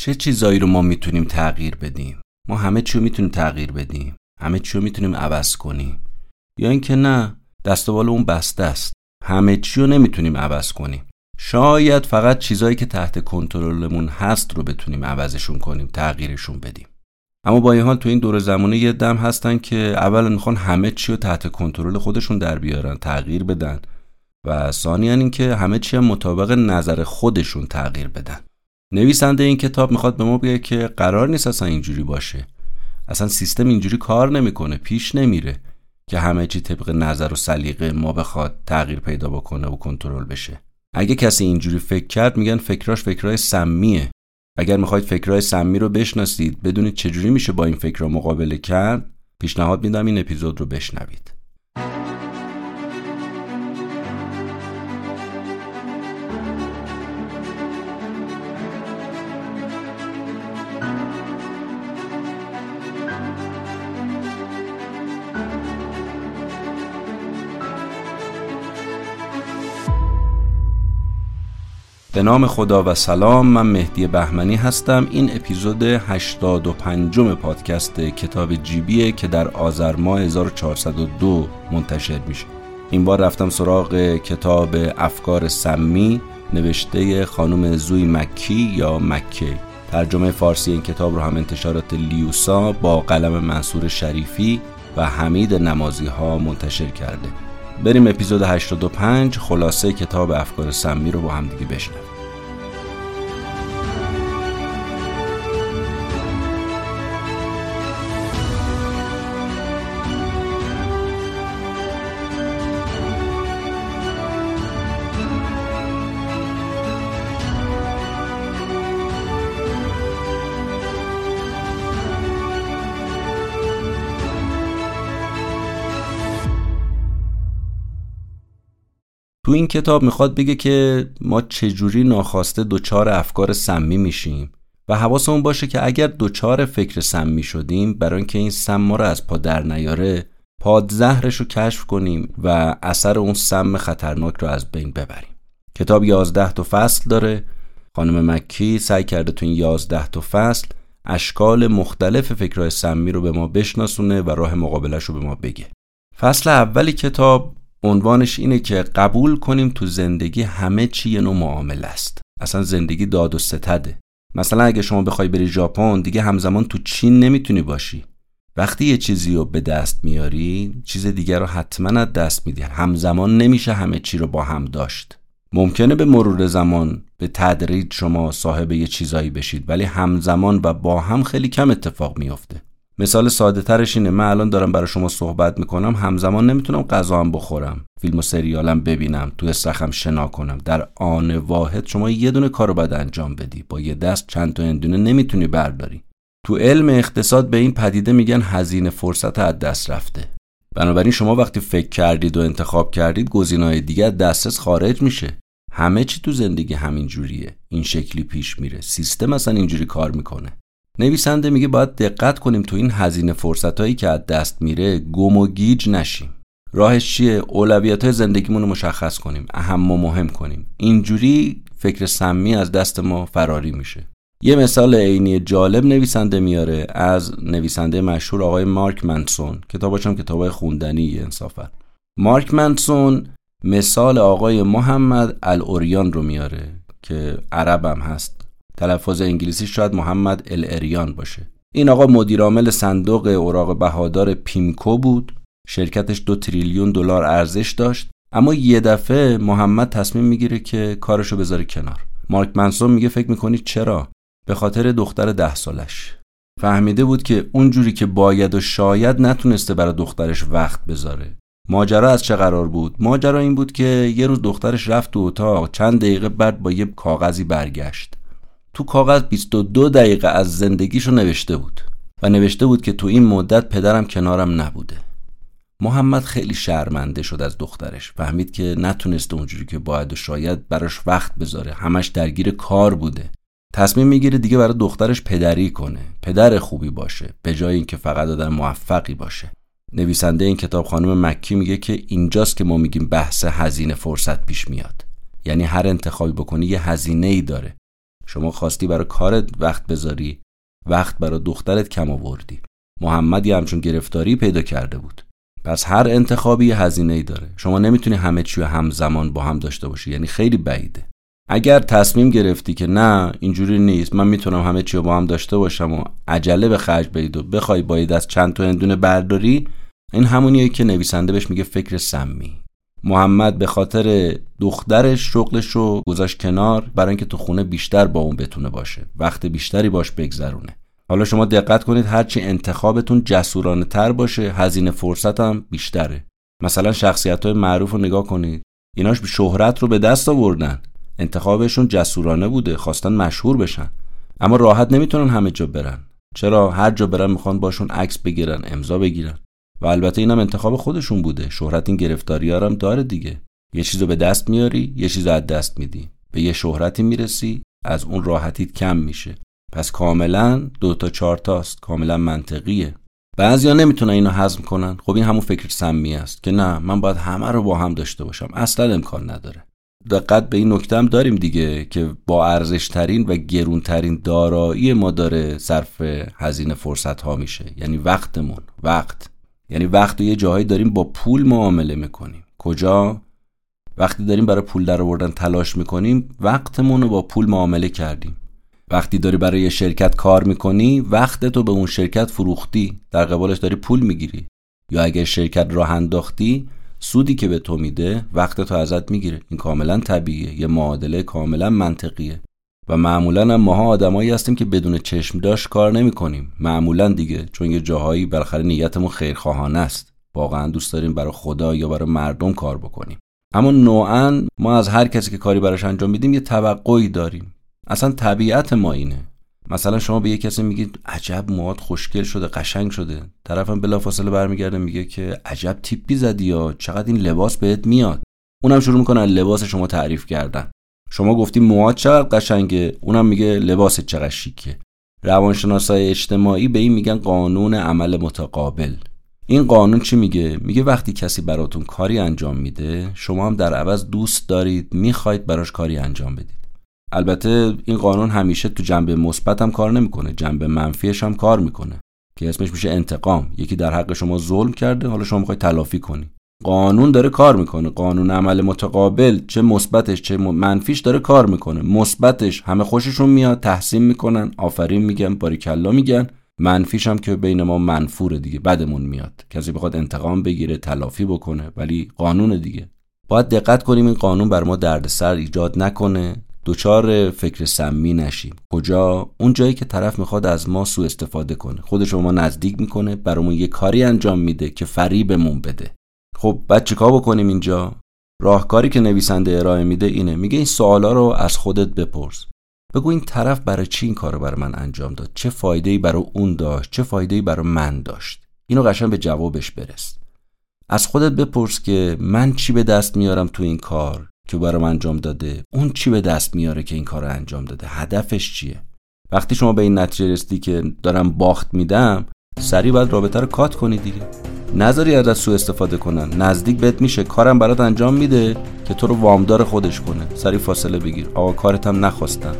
چه چیزایی رو ما می‌تونیم تغییر بدیم؟ ما همه چی رو می‌تونیم تغییر بدیم. همه چی رو می‌تونیم عوض کنیم. یا اینکه نه دست و اون بسته است. همه چی رو نمی‌تونیم عوض کنیم. شاید فقط چیزایی که تحت کنترلمون هست رو بتونیم عوضشون کنیم تغییرشون بدیم. اما با این حال تو این دور زمانه یه دم هستن که اول می‌خوان همه چی رو تحت کنترل خودشون در بیارن تغییر بدن. و ثانیا اینکه همه چی هم مطابق نظر خودشون تغییر بدن. نویسنده این کتاب می‌خواد به ما بگه که قرار نیست اصلا اینجوری باشه. اصلا سیستم اینجوری کار نمی‌کنه پیش نمیره که همه چی طبق نظر و سلیقه ما بخواد تغییر پیدا بکنه و کنترل بشه. اگه کسی اینجوری فکر کرد میگن فکراش فکرای سمیه. اگر می‌خواید فکرهای سمی رو بشناسید بدونید چجوری میشه با این فکرها مقابله کرد پیشنهاد میدم این اپیزود رو بشنوید. به نام خدا و سلام. من مهدی بهمنی هستم. این اپیزود 85 پادکست کتاب جیبیه که در آذر ماه 1402 منتشر میشه. این بار رفتم سراغ کتاب افکار سمی نوشته خانم زوی مکی یا مکه ترجمه فارسی این کتاب رو هم انتشارات لیوسا با قلم منصور شریفی و حمید نمازی ها منتشر کرده. بریم اپیزود 85 خلاصه کتاب افکار سمی رو با هم دیگه بشنویم. تو این کتاب می‌خواد بگه که ما چجوری ناخواسته دچار افکار سمی میشیم و حواسمون باشه که اگر دچار فکر سمی شدیم برای اینکه این سم ما رو از پا در نیاره پادزهرش رو کشف کنیم و اثر اون سم خطرناک رو از بین ببریم. کتاب یازده تا فصل داره. خانم مکی سعی کرده تو این یازده تا فصل اشکال مختلف فکرهای سمی رو به ما بشناسونه و راه مقابلش رو به ما بگه. فصل اولی کتاب عنوانش اینه که قبول کنیم تو زندگی همه چی یه نوع معامله است. اصلا زندگی داد و ستده. مثلا اگه شما بخوای بری ژاپن دیگه همزمان تو چین نمی‌تونی باشی. وقتی یه چیزی رو به دست میاری چیز دیگر رو حتما از دست میدی. همزمان نمیشه همه چی رو با هم داشت. ممکنه به مرور زمان به تدریج شما صاحب یه چیزایی بشید ولی همزمان و با هم خیلی کم اتفاق میافته. مثال ساده ترش اینه. من الان دارم برای شما صحبت می‌کنم. همزمان نمی‌تونم غذا هم بخورم. فیلم و سریالم ببینم. تو استخم شنا کنم. در آن واحد شما یه دونه کارو باید انجام بدی. با یه دست چند تا اندونه نمی‌تونی برداری. تو علم اقتصاد به این پدیده میگن هزینه فرصت از دست رفته. بنابراین شما وقتی فکر کردید و انتخاب کردید گزینه‌های دیگه دسترس خارج میشه. همه چی تو زندگی همین جوریه این شکلی پیش میره. سیستم اصلا اینجوری کار می‌کنه. نویسنده میگه باید دقت کنیم تو این هزینه فرصت هایی که از دست میره گم و گیج نشیم. راهش چیه؟ اولویت های زندگیمون رو مشخص کنیم اهم و مهم کنیم. اینجوری فکر سمی از دست ما فراری میشه. یه مثال عینی جالب نویسنده میاره از نویسنده مشهور آقای مارک منسون. کتاباش هم کتابای خوندنی انصافا. مارک منسون مثال آقای محمد الاوریان رو میاره که عربم هست. تلفظ انگلیسی شاید محمد اریان باشه. این آقا مدیرعامل صندوق اوراق بهادار پیمکو بود. شرکتش دو تریلیون دلار ارزش داشت. اما یه دفعه محمد تصمیم می‌گیره که کارشو بذاره کنار. مارک منسون میگه فکر می‌کنی چرا؟ به خاطر دختر ده سالش. فهمیده بود که اونجوری که باید و شاید نتونسته برای دخترش وقت بذاره. ماجرا از چه قرار بود؟ ماجرا این بود که یه روز دخترش رفت تو اتاق چند دقیقه بعد با یه کاغذی برگشت. تو کاغذ 22 دقیقه از زندگیشو نوشته بود و نوشته بود که تو این مدت پدرم کنارم نبوده. محمد خیلی شرمنده شد از دخترش. فهمید که نتونسته اونجوری که باید و شاید براش وقت بذاره. همش درگیر کار بوده. تصمیم می‌گیره دیگه برای دخترش پدری کنه. پدر خوبی باشه. به جای اینکه فقط آدم موفقی باشه. نویسنده این کتاب خانم مکی میگه که اینجاست که ما میگیم بحث هزینه فرصت پیش میاد. یعنی هر انتخابی بکنی یه هزینه ای داره. شما خواستی برای کارت وقت بذاری وقت برای دخترت کم آوردی. محمد یه همچون گرفتاری پیدا کرده بود. پس هر انتخابی هزینه ای داره. شما نمی‌تونی همه چی همزمان با هم داشته باشی یعنی خیلی بعیده. اگر تصمیم گرفتی که نه اینجوری نیست من می‌تونم همه چی با هم داشته باشم و عجله به خرج بدید و بخوای باید از چند تا هندونه برداری این همونیه که نویسنده بهش میگه فکر سمی. محمد به خاطر دخترش شغلش رو گذاشت کنار برای اینکه تو خونه بیشتر با اون بتونه باشه. وقت بیشتری باش بگذرونه. حالا شما دقت کنید هرچی انتخابتون جسورانه تر باشه هزینه فرصت هم بیشتره. مثلا شخصیت های معروف رو نگاه کنید. ایناش شهرت رو به دست آوردن. انتخابشون جسورانه بوده خواستن مشهور بشن. اما راحت نمی‌تونن همه جا برن. چرا؟ هر جا برن می‌خوان باشون عکس بگیرن امضا بگیرن. و البته اینم انتخاب خودشون بوده. شهرت این گرفتاری هم داره دیگه. یه چیزو به دست میاری یه چیزو از دست میدی. به یه شهرتی می‌رسی از اون راحتیت کم میشه. پس کاملا دو تا چهار تاست. کاملا منطقیه. بعضیا نمی‌تونن اینو هضم کنن. خب این همون فکر سمی است که نه من باید همه رو با هم داشته باشم. اصلا امکان نداره. دقت به این نکته هم داریم دیگه که با ارزش ترین و گرون ترین دارایی ما داره صرف هزینه فرصت ها میشه. یعنی وقتمون. وقت. یعنی وقت یه جاهایی داریم با پول معامله می‌کنیم. کجا؟ وقتی داریم برای پول در آوردن تلاش می‌کنیم وقتمون رو با پول معامله کردیم. وقتی داری برای یه شرکت کار می‌کنی وقت تو به اون شرکت فروختی. در قبالش داری پول می‌گیری. یا اگر شرکت راه انداختی سودی که به تو میده وقت تو ازت می‌گیره. این کاملا طبیعیه. یه معادله کاملا منطقیه. و معمولا هم ماها آدمایی هستیم که بدون چشم داشت کار نمی کنیم. معمولا دیگه چون یه جاهایی بالاخره نیتمون خیرخواهانه است. واقعا دوست داریم برای خدا یا برای مردم کار بکنیم. اما نوعا ما از هر کسی که کاری براش انجام میدیم یه توقعی داریم. اصلا طبیعت ما اینه. مثلا شما به یه کسی میگید عجب مواد خوشگل شده قشنگ شده. طرفم بلافاصله برمیگرده میگه که عجب تیپی زدی یا چقدر این لباس بهت میاد. اونم شروع می‌کنه لباس شما تعریف کردن. شما گفتی مواد چقدر قشنگه؟ اونم میگه لباس چقدر شیکه. روانشناسای اجتماعی به این میگن قانون عمل متقابل. این قانون چی میگه؟ میگه وقتی کسی براتون کاری انجام میده شما هم در عوض دوست دارید می‌خواید براش کاری انجام بدید. البته این قانون همیشه تو جنبه مثبت هم کار نمی‌کنه جنبه منفیش هم کار می‌کنه که اسمش میشه انتقام. یکی در حق شما ظلم کرده حالا شما می‌خواید تلافی کنی. قانون داره کار می‌کنه. قانون عمل متقابل چه مثبتش چه منفیش داره کار می‌کنه. مثبتش همه خوششون میاد تحسین می‌کنن آفرین میگن باریکلا میگن. منفیش هم که بین ما منفوره دیگه بدمون میاد. کسی بخواد انتقام بگیره تلافی بکنه ولی قانون دیگه. باید دقت کنیم این قانون بر ما دردسر ایجاد نکنه. دوچار فکر سمی نشیم. کجا؟ اون جایی که طرف می‌خواد از ما سوء استفاده کنه. خودش ما نزدیک می‌کنه برامون یه کاری انجام میده که فریبمون بده. خب بعد چیکار بکنیم اینجا؟ راهکاری که نویسنده ارائه میده اینه. میگه این سوالا رو از خودت بپرس. بگو این طرف برای چی این کارو برای من انجام داد؟ چه فایده‌ای برای اون داشت؟ چه فایده‌ای برای من داشت؟ اینو قشنگ به جوابش برس. از خودت بپرس که من چی به دست میارم تو این کار که برام انجام داده؟ اون چی به دست میاره که این کار انجام داده؟ هدفش چیه؟ وقتی شما به این نتیجه رسیدی که دارم باخت میدم سریع باید رابطه رو کات کنی دیگه. نذاری ازت سوء استفاده کنن. نزدیک بهت میشه. کارم برات انجام میده که تو رو وامدار خودش کنه. سریع فاصله بگیر. آقا کارت هم نخواستم.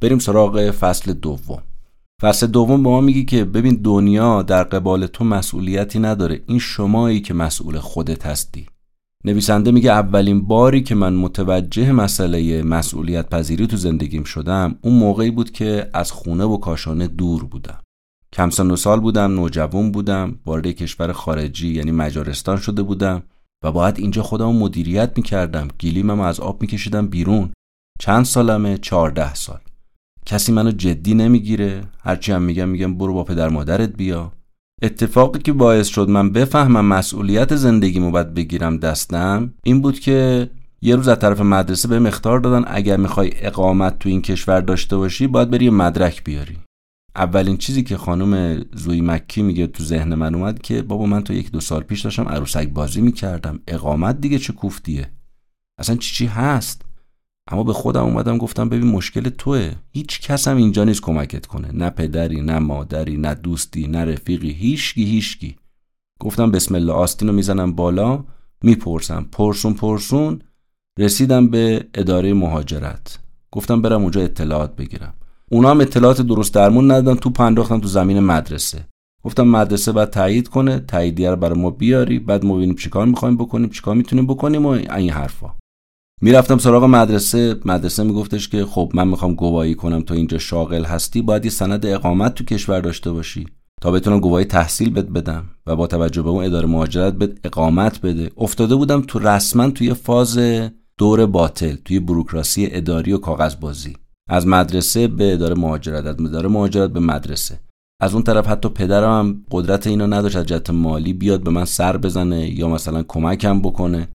بریم سراغ فصل دوم. فصل دوم به ما میگی که ببین دنیا در قبال تو مسئولیتی نداره. این شمایی که مسئول خودت هستی. نویسنده میگه اولین باری که من متوجه مسئله مسئولیت پذیری تو زندگیم شدم اون موقعی بود که از خونه و کاشانه دور بودم. کم سن و سال بودم نوجوان بودم وارد کشور خارجی یعنی مجارستان شده بودم و باید اینجا خودم مدیریت می‌کردم. گلیمم از آب میکشیدم بیرون. چند سالمه؟ چهارده سال. کسی منو جدی نمی‌گیره؟ هرچی هم میگم میگم برو با پدر مادرت بیا. اتفاقی که باعث شد من بفهمم مسئولیت زندگیمو باید بگیرم دستم این بود که یه روز از طرف مدرسه به مختار دادن اگر می‌خوای اقامت تو این کشور داشته باشی باید بری مدرک بیاری. اولین چیزی که خانم زوی مکی میگه تو ذهن من اومد که بابا من تو یک دو سال پیش داشتم عروسک بازی می‌کردم. اقامت دیگه چه کوفتیه؟ اصلا چی چی هست؟ اما به خودم اومدم گفتم ببین مشکل توه. هیچ کس هم اینجا نیست کمکت کنه. نه پدری نه مادری نه دوستی نه رفیقی. هیچکی هیچکی. گفتم بسم الله آستین رو می‌زنم بالا. می‌پرسم. پرسون پرسون. رسیدم به اداره مهاجرت. گفتم برم اونجا اطلاعات بگیرم. اونا هم اطلاعات درست درمون ندادن. تو پنداختن تو زمین مدرسه. گفتم مدرسه باید تایید کنه. تاییدیه رو برای ما بیاری. بعد ما ببینیم چیکار می‌خوایم بکنیم چیکار می‌تونیم بکنیم و این حرفا. می‌رفتم سراغ مدرسه. مدرسه میگفتش که خب من می‌خوام گواهی کنم تو اینجا شاغل هستی باید یه سند اقامت تو کشور داشته باشی تا بتونم گواهی تحصیل بد بدم و با توجه به اون اداره مهاجرت بد اقامت بده. افتاده بودم تو رسما توی فاز دور باطل توی بروکراسی اداری و کاغذبازی. از مدرسه به اداره مهاجرت از اداره مهاجرت به مدرسه. از اون طرف حتی پدرم قدرت اینو نداشت از جهت مالی بیاد به من سر بزنه یا مثلا کمکم بکنه.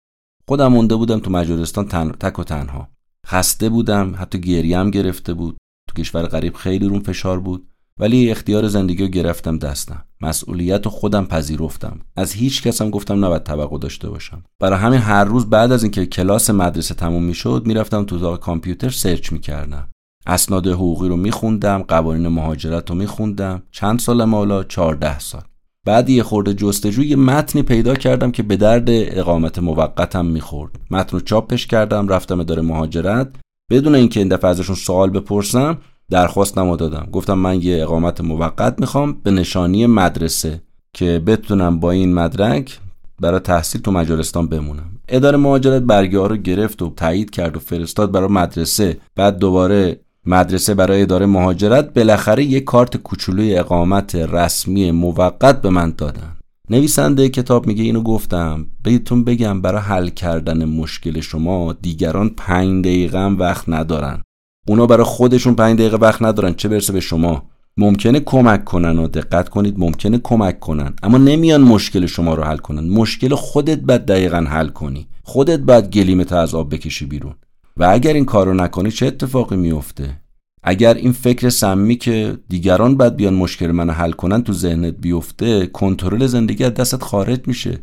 خودم مونده بودم تو مجارستان تن... تک و تنها. خسته بودم حتی گریم گرفته بود. تو کشور غریب خیلی روم فشار بود. ولی اختیار زندگی رو گرفتم دستم. مسئولیت رو خودم پذیرفتم. از هیچ کسم گفتم نباید توقع داشته باشم. برای همین هر روز بعد از اینکه کلاس مدرسه تموم می‌شد می‌رفتم تو اتاق کامپیوتر سرچ می‌کردم. اسناد حقوقی رو میخوندم قوانین مهاجرت رو میخوندم. چند سال حالا 14 سال. بعد یه خورده جستجو یه متنی پیدا کردم که به درد اقامت موقتم می‌خورد. متن رو چاپش کردم رفتم اداره مهاجرت. بدون اینکه این دفعه ازشون سوال بپرسم درخواستم رو دادم. گفتم من یه اقامت موقت می‌خوام به نشانی مدرسه که بتونم با این مدرک برای تحصیل تو مجارستان بمونم. اداره مهاجرت برگه رو گرفت و تایید کرد و فرستاد برای مدرسه. بعد دوباره مدرسه برای اداره مهاجرت بالاخره یک کارت کوچولوی اقامت رسمی موقت به من دادن. نویسنده کتاب میگه اینو گفتم. بهتون بگم برای حل کردن مشکل شما دیگران پنج دقیقه هم وقت ندارن. اونا برای خودشون پنج دقیقه وقت ندارن. چه برسه به شما؟ ممکنه کمک کنن و دقت کنید. ممکنه کمک کنن. اما نمیان مشکل شما رو حل کنن. مشکل خودت باید دقیقا حل کنی. خودت باید گلیمت از آب بکشی بیرون. و اگر این کار رو نکنی چه اتفاقی میفته اگر این فکر سمی که دیگران باید بیان مشکل من حل کنن تو ذهنت بیفته کنترل زندگی از دستت خارج میشه.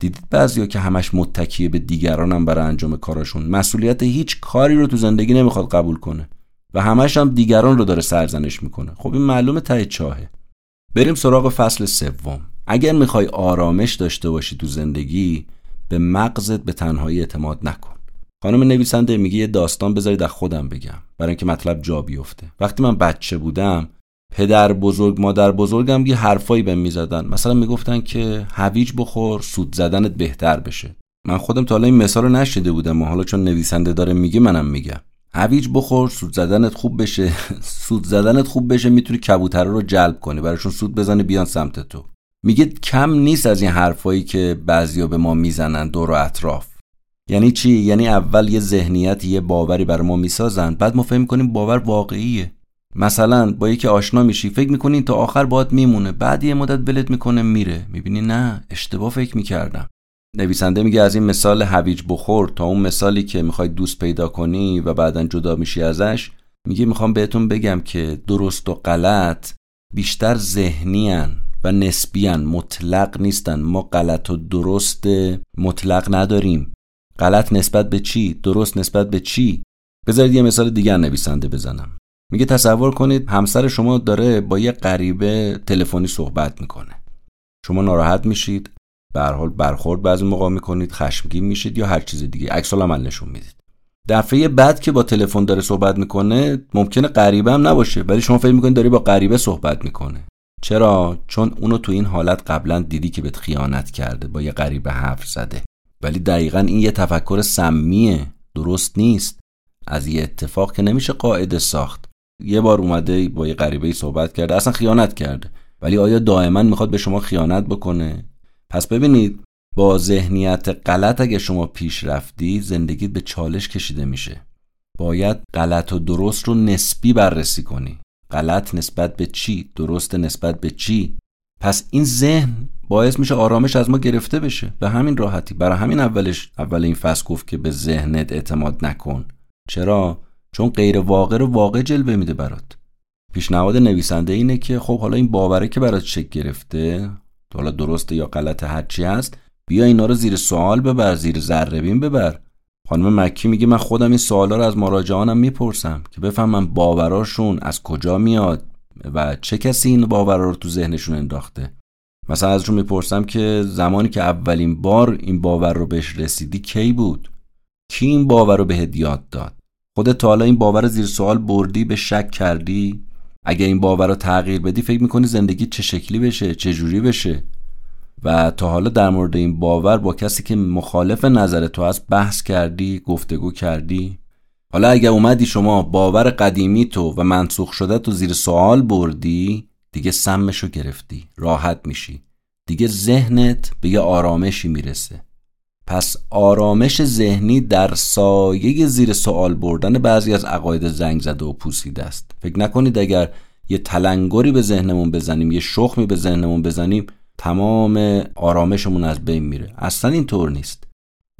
دیدید بعضیا که همش متکیه به دیگرانم برای انجام کاراشون. مسئولیت هیچ کاری رو تو زندگی نمی‌خواد قبول کنه و همش هم دیگران رو داره سرزنش می‌کنه. خب این معلومه ته چاهه. بریم سراغ فصل سوم. اگر می‌خوای آرامش داشته باشی تو زندگی به مغزت به تنهایی اعتماد نکن. خانم نویسنده میگه یه داستان بذارید از خودم بگم برای اینکه مطلب جا بیفته. وقتی من بچه بودم پدر بزرگ مادر بزرگم یه حرفایی بهم می‌زدن. مثلا می‌گفتن که هویج بخور سود زدنت بهتر بشه. من خودم تا حالا این مثال رو نشیده بودم و حالا چون نویسنده داره میگه منم میگم. هویج بخور سود زدنت خوب بشه. سود زدنت خوب بشه می‌تونی کبوتر رو جلب کنی براشون سود بزنه بیان سمت تو. میگه کم نیست از این حرفایی که بعضیا به ما می‌زنن دور و اطراف. یعنی چی؟ یعنی اول یه ذهنیت یه باوری برای ما می‌سازن بعد ما فهم کنیم باور واقعیه. مثلا با یکی آشنا میشی فکر می‌کنی تا آخر باید میمونه بعد یه مدت ولت می‌کنه میره. می‌بینی نه اشتباه فکر می‌کردم. نویسنده میگه از این مثال هویج بخور تا اون مثالی که می‌خوای دوست پیدا کنی و بعدا جدا میشی ازش میگه می‌خوام بهتون بگم که درست و غلط بیشتر ذهنیان و نسبیان مطلق نیستن. ما غلط و درست مطلق نداریم. غلط نسبت به چی؟ درست نسبت به چی؟ بذارید یه مثال دیگر نویسنده بزنم. میگه تصور کنید همسر شما داره با یه غریبه تلفنی صحبت می‌کنه. شما ناراحت میشید به حال برخورد بعضی موقع می‌کنید خشمگین میشید یا هر چیز دیگه. عکس عمل نشون می‌دید. دفعه بعد که با تلفن داره صحبت می‌کنه ممکنه غریبه هم نباشه ولی شما فکر می‌کنید داری با غریبه صحبت می‌کنه. چرا؟ چون اونو تو این حالت قبلا دیدی که بهت خیانت کرده با یه غریبه حرف زده. ولی دقیقا این یه تفکر سمیه. درست نیست. از یه اتفاق که نمیشه قاعده ساخت. یه بار اومده با یه غریبه صحبت کرده اصلا خیانت کرده. ولی آیا دائما می‌خواد به شما خیانت بکنه؟ پس ببینید با ذهنیت غلط اگه شما پیش رفتی زندگیت به چالش کشیده میشه. باید غلط و درست رو نسبی بررسی کنی. غلط نسبت به چی؟ درست نسبت به چی؟ پس این ذهن باعث میشه آرامش از ما گرفته بشه. به همین راحتی. برای همین اولش اول این فصل گفت که به ذهنت اعتماد نکن. چرا؟ چون غیر واقع رو واقع جلوه میده برات. پیشنهاد نویسنده اینه که خب حالا این باوره که برات شکل گرفته حالا درسته یا غلط هرچی هست بیا اینا رو زیر سوال ببر زیر ذره ببر. خانم مکی میگه من خودم این سوالا رو از مراجعانم می‌پرسم که بفهمم باوراشون از کجا میاد و چه کسی این باورا رو تو ذهنشون انداخته. مثلا ازشون می‌پرسم که زمانی که اولین بار این باور رو بهش رسیدی کی بود؟ کی این باور رو بهت یاد داد؟ خودت تا حالا این باور زیر سوال بردی به شک کردی؟ اگه این باور رو تغییر بدی فکر می‌کنی زندگی چه شکلی بشه چه جوری بشه؟ و تا حالا در مورد این باور با کسی که مخالف نظر تو هست بحث کردی گفتگو کردی؟ حالا اگه اومدی شما باور قدیمی تو و منسوخ شده تو زیر سوال بردی دیگه سمشو گرفتی راحت میشی. دیگه ذهنت به یه آرامشی می‌رسه. پس آرامش ذهنی در سایه زیر سوال بردن بعضی از عقاید زنگ زده و پوسیده است. فکر نکنید اگر یه تلنگری به ذهنمون بزنیم یه شخمی به ذهنمون بزنیم تمام آرامشمون از بین میره. اصلا اینطور نیست.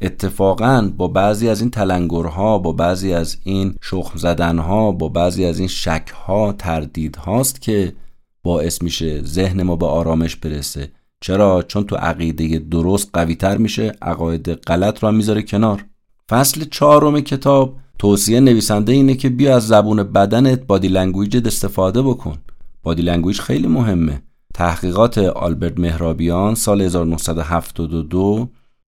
اتفاقا با بعضی از این تلنگرها با بعضی از این شخم زدنها با بعضی از این شکها تردیدهاست که باعث میشه ذهن ما به آرامش برسه. چرا؟ چون تو عقیده درست قویتر میشه عقاید غلط رو می‌ذاره کنار. فصل چهارم کتاب توصیه نویسنده اینه که بیا از زبون بدنت body language استفاده بکن. body language خیلی مهمه. تحقیقات آلبرت مهرابیان سال 1972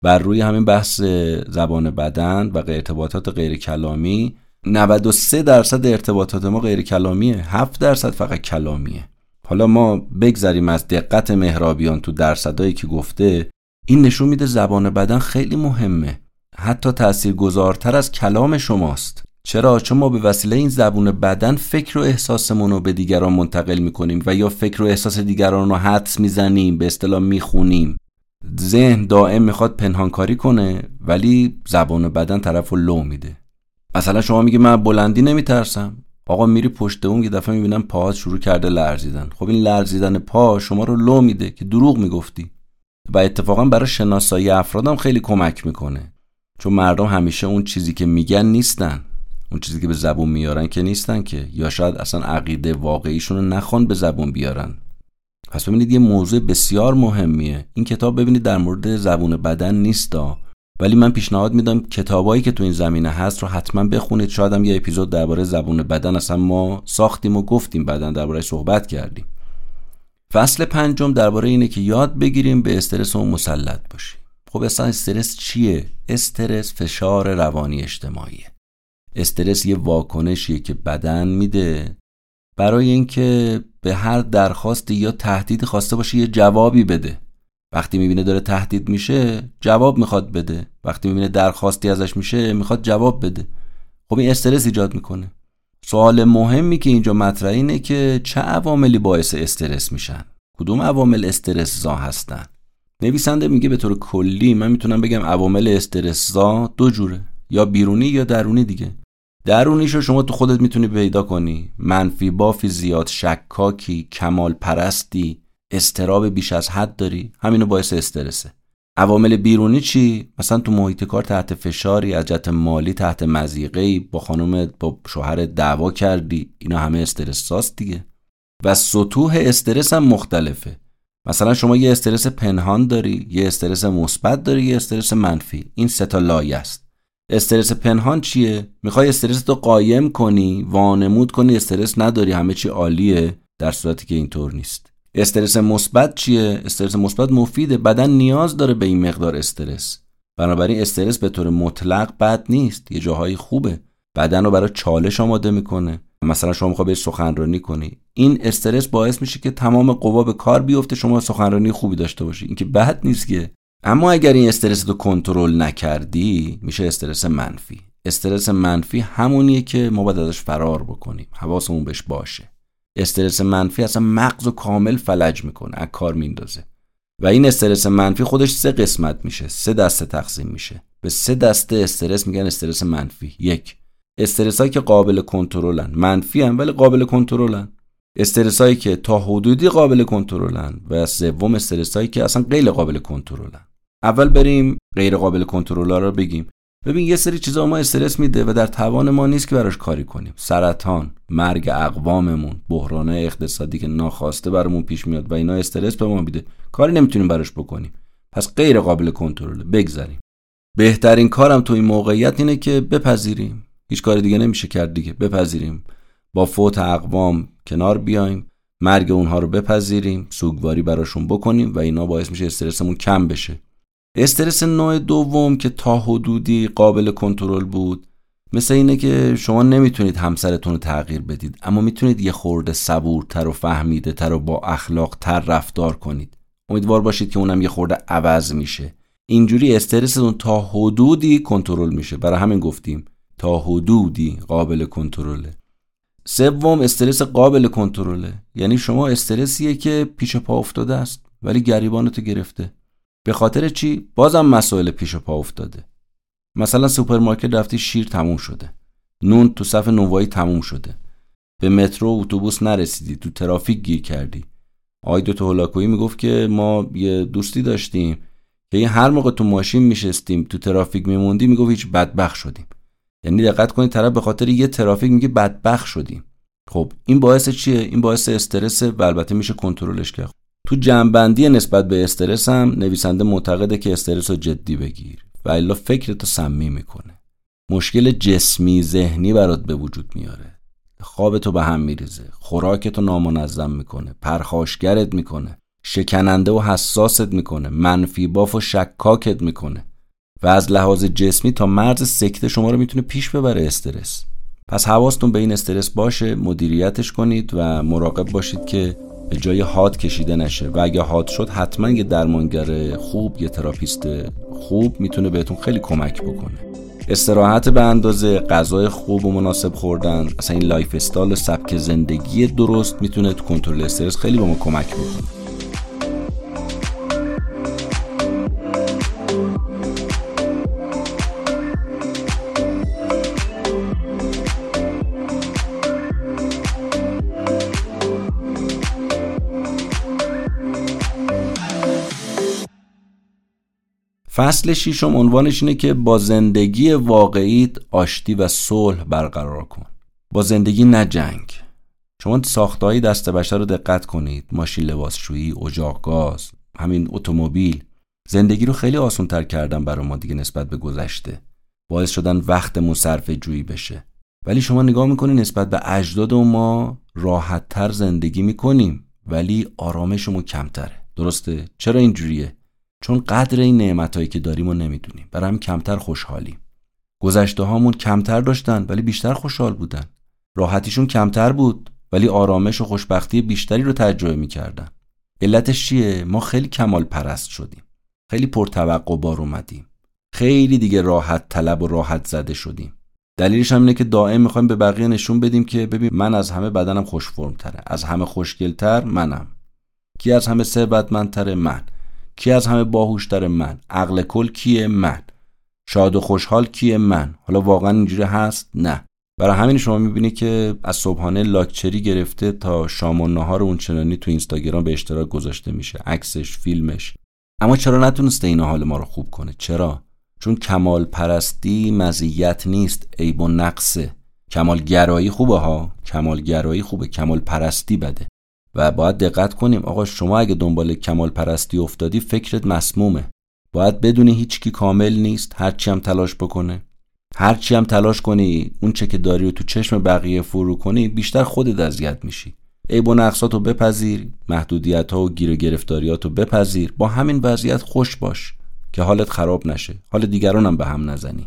بر روی همین بحث زبان بدن و ارتباطات غیر کلامی 93 درصد ارتباطات ما غیر کلامیه 7 درصد فقط کلامیه. حالا ما بگذریم از دقت مهرابیان تو درصدایی که گفته این نشون میده زبان بدن خیلی مهمه. حتی تأثیر گذارتر از کلام شماست. چرا؟ چون ما به وسیله این زبون بدن فکر و احساسمون رو به دیگران منتقل می‌کنیم و یا فکر و احساس دیگران رو حدس می‌زنیم به اصطلاح می‌خونیم. ذهن دائم می‌خواد پنهانکاری کنه ولی زبان بدن طرف رو لو میده. مثلا شما میگی من بلندی نمیترسم. آقا میری پشت اون یه دفعه می‌بینم پاهات شروع کرده لرزیدن. خب این لرزیدن پا شما رو لو میده که دروغ می‌گفتی. و اتفاقا برای شناسایی افرادم خیلی کمک می‌کنه. چون مردم همیشه اون چیزی که میگن نیستن. اون چیزی که به زبون میارن که نیستن که. یا شاید اصلا عقیده واقعیشون رو نخوان به زبون بیارن. پس ببینید یه موضوع بسیار مهمیه. این کتاب ببینید در مورد زبون بدن نیستا ولی من پیشنهاد میدم کتابایی که تو این زمینه هست رو حتما بخونید. شاید هم یه اپیزود درباره زبون بدن اصلا ما ساختیم و گفتیم بدن درباره صحبت کردیم. فصل پنجم درباره اینه که یاد بگیریم به استرس اون مسلط باشیم. خب اصلا استرس چیه؟ استرس فشار روانی اجتماعیه. استرس یه واکنشیه که بدن میده. برای اینکه به هر درخواستی یا تهدید خواسته باشه یه جوابی بده. وقتی می‌بینه داره تهدید میشه جواب می‌خواد بده. وقتی می‌بینه درخواستی ازش میشه می‌خواد جواب بده. خب این استرس ایجاد می‌کنه. سوال مهمی که اینجا مطرح اینه که چه عواملی باعث استرس میشن؟ کدوم عوامل استرس زا هستن؟ نویسنده میگه به طور کلی من می‌تونم بگم عوامل استرس زا دو جوره یا بیرونی یا درونی دیگه. درونیشو شما تو خودت می‌تونی پیدا کنی. منفی بافی زیاد شکاکی کمال پرستی استراب بیش از حد داری. همینو باعث استرسه. عوامل بیرونی چی؟ مثلا تو محیط کار تحت فشاری از جهت مالی تحت مزیقه با خانم با شوهر دعوا کردی. اینا همه استرساست دیگه. و سطوح استرس هم مختلفه. مثلا شما یه استرس پنهان داری یه استرس مثبت داری یه استرس منفی. این سه تا لایه است. استرس پنهان چیه؟ می‌خوای استرس تو قایم کنی وانمود کنی استرس نداری همه چی عالیه در صورتی که اینطور نیست. استرس مثبت چیه؟ استرس مثبت مفیده. بدن نیاز داره به این مقدار استرس. بنابراین استرس به طور مطلق بد نیست. یه جاهایی خوبه. بدن رو برای چالش آماده می‌کنه. مثلا شما می‌خوای سخنرانی کنی. این استرس باعث میشه که تمام قوا به کار بیفته. شما سخنرانی خوبی داشته باشی. این که بد نیست که. اما اگر این استرس رو کنترل نکردی میشه استرس منفی. استرس منفی همونیه که ما باید ازش فرار بکنیم. حواسمون بهش باشه. استرس منفی اصلا مغز و کامل فلج می‌کنه از کار میندازه. و این استرس منفی خودش سه قسمت میشه سه دسته تقسیم میشه. به سه دسته استرس میگن استرس منفی. یک استرس هایی که قابل کنترلن. منفی هم ولی قابل کنترلن. استرس هایی که تا حدودی قابل کنترلن. و سوم استرس هایی که اصلا غیر قابل کنترلن. اول بریم غیر قابل کنترل رو بگیم. ببین یه سری چیزا ما استرس میده و در توان ما نیست که براش کاری کنیم. سرطان مرگ اقواممون بحران اقتصادی که ناخواسته برامون پیش میاد و اینا استرس به ما میده. کاری نمی‌تونیم براش بکنیم. پس غیر قابل کنترله. بگذاریم بهترین کارم تو این موقعیت اینه که بپذیریم. هیچ کار دیگه نمیشه کرد دیگه. بپذیریم. با فوت اقوام کنار بیایم. مرگ اونها رو بپذیریم. سوگواری براشون بکنیم و اینا باعث میشه استرسمون کم بشه. استرس نوع دوم که تا حدودی قابل کنترل بود. مثل اینه که شما نمی‌تونید همسرتون رو تغییر بدید اما می‌تونید یه خورده صبورتر و فهمیده تر و با اخلاق تر رفتار کنید. امیدوار باشید که اونم یه خورده عوض میشه. اینجوری استرستون تا حدودی کنترل میشه. برای همین گفتیم تا حدودی قابل کنترله. سوم استرس قابل کنترله. یعنی شما استرسیه که پیش پا افتاده است ولی گریبانتو گرفته. به خاطر چی؟ بازم مسائل پیش پا افتاده. مثلا سوپرمارکت رفتی شیر تموم شده. نون تو صف نونوایی تموم شده. به مترو اتوبوس نرسیدی تو ترافیک گیر کردی. آقای دوتا هولاکویی می‌گفت که ما یه دوستی داشتیم که هر موقع تو ماشین میشستیم تو ترافیک میموندی می‌گفت هیچ بدبخ شدیم. یعنی دقت کنید طرف به خاطر یه ترافیک میگه بدبخ شدیم. خب این باعث چیه؟ این باعث استرس و البته میشه کنترلش کرد. تو جنبندی نسبت به استرس هم نویسنده معتقده که استرس رو جدی بگیر و الا فکرتو سمی می‌کنه. مشکل جسمی ذهنی برات به وجود میاره. خوابتو به هم میریزه خوراکتو نامنظم می‌کنه پرخاشگرت می‌کنه شکننده و حساست می‌کنه منفی باف و شکاکت می‌کنه و از لحاظ جسمی تا مرز سکته شما رو می‌تونه پیش ببره استرس. پس حواستون به این استرس باشه مدیریتش کنید و مراقب باشید که به جای هات کشیده نشه. و اگه هات شد حتما یه درمانگر خوب یه تراپیست خوب می‌تونه بهتون خیلی کمک بکنه. استراحت به اندازه غذای خوب و مناسب خوردن اصلا این lifestyle سبک زندگی درست می‌تونه تو کنترل استرس خیلی به ما کمک بکنه. فصل ششم عنوانش اینه که با زندگی واقعیت آشتی و صلح برقرار کن. با زندگی نه جنگ. شما ساختهای دست بشر رو دقت کنید. ماشین لباسشویی اجاق گاز همین اتومبیل. زندگی رو خیلی آسان تر کردن برای ما دیگه نسبت به گذشته. باعث شدن وقتمون صرف جویی بشه. ولی شما نگاه می‌کنید نسبت به اجداد ما راحت تر زندگی می‌کنیم ولی آرامشمون کمتره. درسته؟ چرا اینجوریه؟ چون قدر این نعمتهایی که داریم و نمی‌دونیم. برای کمتر خوشحالیم. گذشته هامون کمتر داشتن ولی بیشتر خوشحال بودن. راحتیشون کمتر بود ولی آرامش و خوشبختی بیشتری رو تجربه می‌کردن. علتش چیه؟ ما خیلی کمال پرست شدیم. خیلی پرتوقع بار اومدیم. خیلی دیگه راحت طلب و راحت زده شدیم. دلیلش هم اینه که دائم می‌خوایم به بقیه نشون بدیم که ببین من از همه بدنم خوش فرم تره از همه خوشگلتر منم. کی از همه ثروتمندتر من. کی از همه باهوشتر من. عقل کل کیه من؟ شاد و خوشحال کیه من؟ حالا واقعا اینجوری هست؟ نه. برای همین شما می‌بینی که از صبحانه لاکچری گرفته تا شام و نهار اونچنانی تو اینستاگرام به اشتراک گذاشته میشه. عکسش فیلمش. اما چرا نتونسته این حال ما رو خوب کنه؟ چرا؟ چون کمال پرستی مزیت نیست عیب و نقصه. کمال گرایی خوبه ها؟ کمال گرایی خوبه. کمال پرستی بده. و باید دقت کنیم آقا شما اگه دنبال کمال پرستی افتادی فکرت مسمومه. باید بدونی هیچکی کامل نیست هرچی هم تلاش بکنه. هرچی هم تلاش کنی اون چه که داری و تو چشم بقیه فرو کنی بیشتر خودت اذیت میشی. عیب و نقصاتو بپذیر محدودیت ها و گیر و گرفتاریاتو بپذیر. با همین وضعیت خوش باش که حالت خراب نشه. حال دیگران هم به هم نزنی.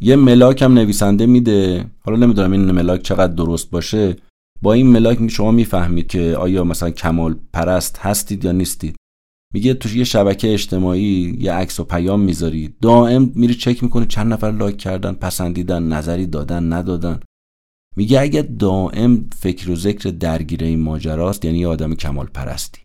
یه ملاک هم نویسنده میده. حالا نمی‌دونم این ملاک چقدر درست باشه. با این ملاک شما می‌فهمید که آیا مثلا کمال پرست هستید یا نیستید. میگه تو یه شبکه اجتماعی یه عکس و پیام می‌ذاری. دائم میری چک می‌کنه چند نفر لایک کردن پسندیدن نظری دادن ندادن. میگه اگه دائم فکر و ذکر درگیر این ماجراست یعنی یه آدم کمال پرستی.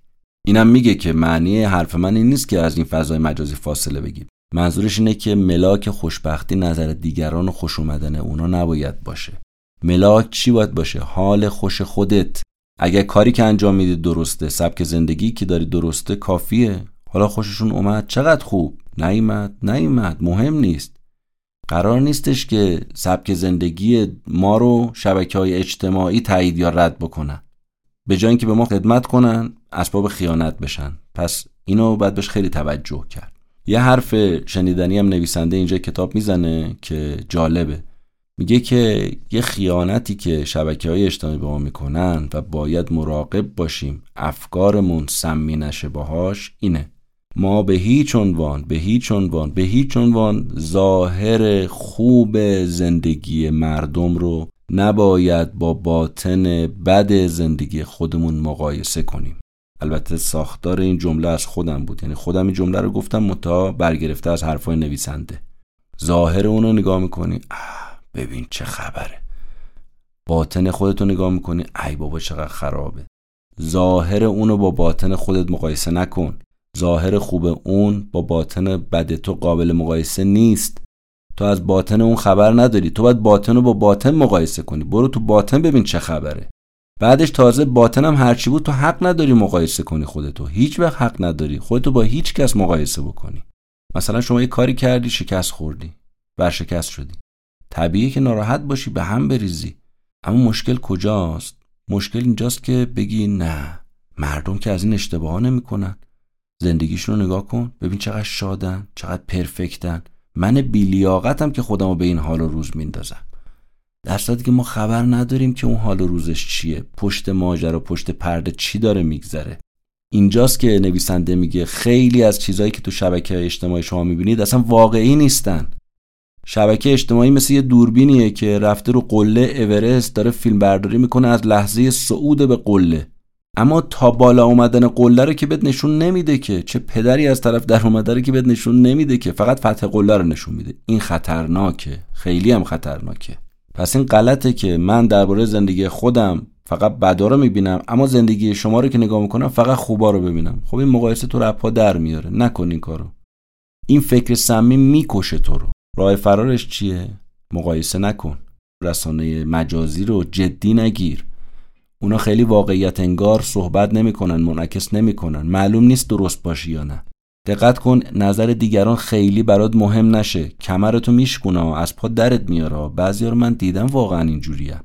اینم میگه که معنی حرف من این نیست که از این فضای مجازی فاصله بگیر منظورش اینه که ملاک خوشبختی نظر دیگران و خوش اومدن اونا نباید باشه. ملاک چی باید باشه؟ حال خوش خودت. اگر کاری که انجام میدی درسته سبک زندگی که داری درسته کافیه. حالا خوششون اومد چقدر خوب؟ نیمد نیمد مهم نیست. قرار نیستش که سبک زندگی ما رو شبکه های اجتماعی تایید یا رد بکنن. به جای اینکه به ما خدمت کنن اسباب خیانت بشن. پس اینو باید بهش خیلی توجه کرد. یه حرف شنیدنی هم نویسنده اینجا کتاب می‌زنه که جالبه. میگه که یه خیانتی که شبکه های اجتماعی به ما می‌کنن و باید مراقب باشیم افکارمون سمی نشه باهاش اینه. ما به هیچ عنوان به هیچ عنوان به هیچ عنوان ظاهر خوب زندگی مردم رو نباید با باطن بد زندگی خودمون مقایسه کنیم. البته ساختار این جمله از خودم بود. یعنی خودم این جمله رو گفتم متا برگرفته از حرفای نویسنده. ظاهر اون رو نگاه می‌کنی. ببین چه خبره. باطن خودتو نگاه می‌کنی ای بابا چقدر خرابه. ظاهر اونو با باطن خودت مقایسه نکن. ظاهر خوب اون با باطن بد تو قابل مقایسه نیست. تو از باطن اون خبر نداری. تو باید باطن رو با باطن مقایسه کنی. برو تو باطن ببین چه خبره. بعدش تازه باطن هم هرچی بود تو حق نداری مقایسه کنی خودتو. هیچ وقت حق نداری خودتو با هیچ کس مقایسه بکنی. مثلا شما یه کاری کردی شکست خوردی. ورشکست شدی. طبیعیه که ناراحت باشی به هم بریزی. اما مشکل کجاست؟ مشکل اینجاست که بگی نه مردم که از این اشتباه نمی‌کنن. زندگیشون رو نگاه کن ببین چقدر شادن چقدر پرفکتن. من بیلیاقتم که خودمو به این حال و روز میندازم. در صورتی که ما خبر نداریم که اون حال و روزش چیه. پشت ماجرا پشت پرده چی داره میگذره. اینجاست که نویسنده میگه خیلی از چیزهایی که تو شبکه اجتماعی شما می‌بینید اصلا واقعی نیستن. شبکه اجتماعی مثل یه دوربینیه که رفته رو قله اورست داره فیلم برداری می‌کنه از لحظه صعود به قله. اما تا بالا اومدن قله رو که بهت نشون نمیده که چه پدری از طرف در اومده رو که بهت نشون نمیده که فقط فتح قله رو نشون میده. این خطرناکه. خیلی هم خطرناکه. پس این غلطه که من درباره زندگی خودم فقط بدا رو می‌بینم اما زندگی شما رو که نگاه می‌کنم فقط خوبا رو ببینم. خب این مقایسه تو رپا در میاره. نکن این کارو. این فکر سمی می‌کشه تو رو. راه فرارش چیه؟ مقایسه نکن. رسانه مجازی رو جدی نگیر. اونا خیلی واقعیت انگار صحبت نمی‌کنن منعکس نمی‌کنن. معلوم نیست درست باشی یا نه. دقت کن نظر دیگران خیلی برات مهم نشه. کمرتو میشکونه از پا درت میاره. بعضی رو من دیدم واقعا اینجوریم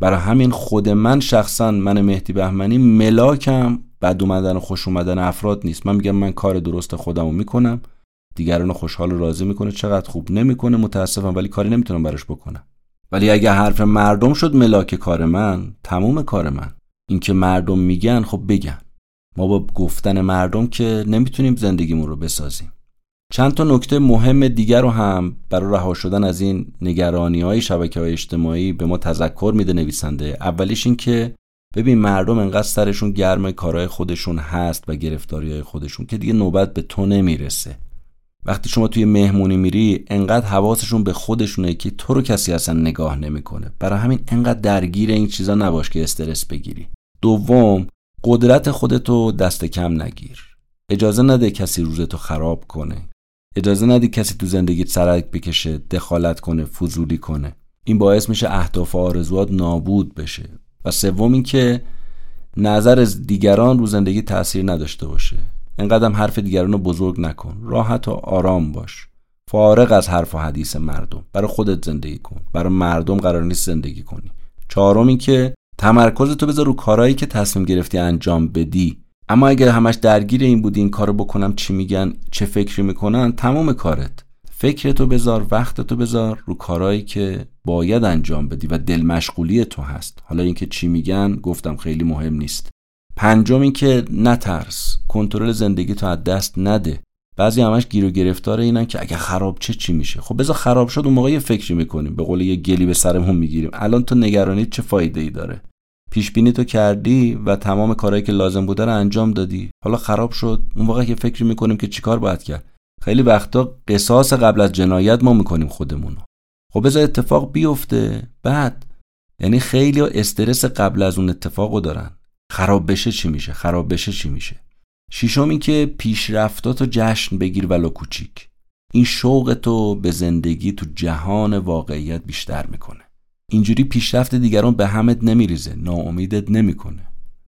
برای همین خود من شخصا من مهدی بهمنی ملاکم. بد اومدن و خوش اومدن افراد نیست. من میگم من کار درست خودمو می‌کنم. دیگران خوشحال و راضی می‌کنه. چقدر خوب. نمی‌کنه متاسفم ولی کاری نمی‌تونم براش بکنم. ولی اگه حرف مردم شد ملاک کار من تموم کار من. اینکه مردم میگن خب بگن. ما با گفتن مردم که نمی‌تونیم زندگیمون رو بسازیم. چند تا نکته مهم دیگر رو هم برای رها شدن از این نگرانی های شبکه های اجتماعی به ما تذکر میده نویسنده. اولیش این که ببین مردم انقدر سرشون گرم کارهای خودشون هست و گرفتاری های خودشون که دیگه نوبت به تو نمی‌رسه. وقتی شما توی مهمونی میری انقدر حواسشون به خودشونه که تو رو کسی اصلا نگاه نمی‌کنه. برای همین انقدر درگیر این چیزا نباش که استرس بگیری. دوم قدرت خودتو دست کم نگیر. اجازه نده کسی روزتو خراب کنه. اجازه نده کسی تو زندگیت سرک بکشه دخالت کنه فضولی کنه. این باعث میشه اهداف آرزوات نابود بشه. و سوم اینکه نظر از دیگران رو زندگی تاثیر نداشته باشه. انقدرم حرف دیگران رو بزرگ نکن. راحت و آرام باش. فارغ از حرف و حدیث مردم. برای خودت زندگی کن. برای مردم قرار نیست زندگی کنی. چهارم این که تمرکز تو بذار رو کارهایی که تصمیم گرفتی انجام بدی. اما اگر همش درگیر این بودی این کارو بکنم چی میگن؟ چه فکری می‌کنن؟ تمام کارت. فکرتو بذار وقتتو بذار رو کارهایی که باید انجام بدی و دل مشغولی تو هست. حالا اینکه چی میگن؟ گفتم خیلی مهم نیست. پنجم این که نترس کنترل زندگی تو از دست نده. بعضی همش گیر و گرفتار اینن که اگه خراب چه چی میشه؟ خب بذار خراب شد اون موقع یه فکری می‌کنیم. به قول یه گلی به سرمون می‌گیریم. الان تو نگرانی چه فایده ای داره؟ پیش بینی تو کردی و تمام کارهایی که لازم بوده رو انجام دادی. حالا خراب شد اون موقع یه فکری می‌کنیم که چیکار باید کرد؟ خیلی وقتا قصاص قبل از جنایت ما می‌کنیم خودمون خب بذار اتفاق بیفته. بعد یعنی خیلی استرس قبل از اون اتفاقو دارن. خراب بشه چی میشه؟ خراب بشه چی میشه؟ ششم این که پیشرفتاتو جشن بگیر ولو کوچیک. این شوق تو به زندگی تو جهان واقعیت بیشتر می‌کنه. اینجوری پیشرفت دیگران به همت نمیریزه ناامیدت نمی‌کنه.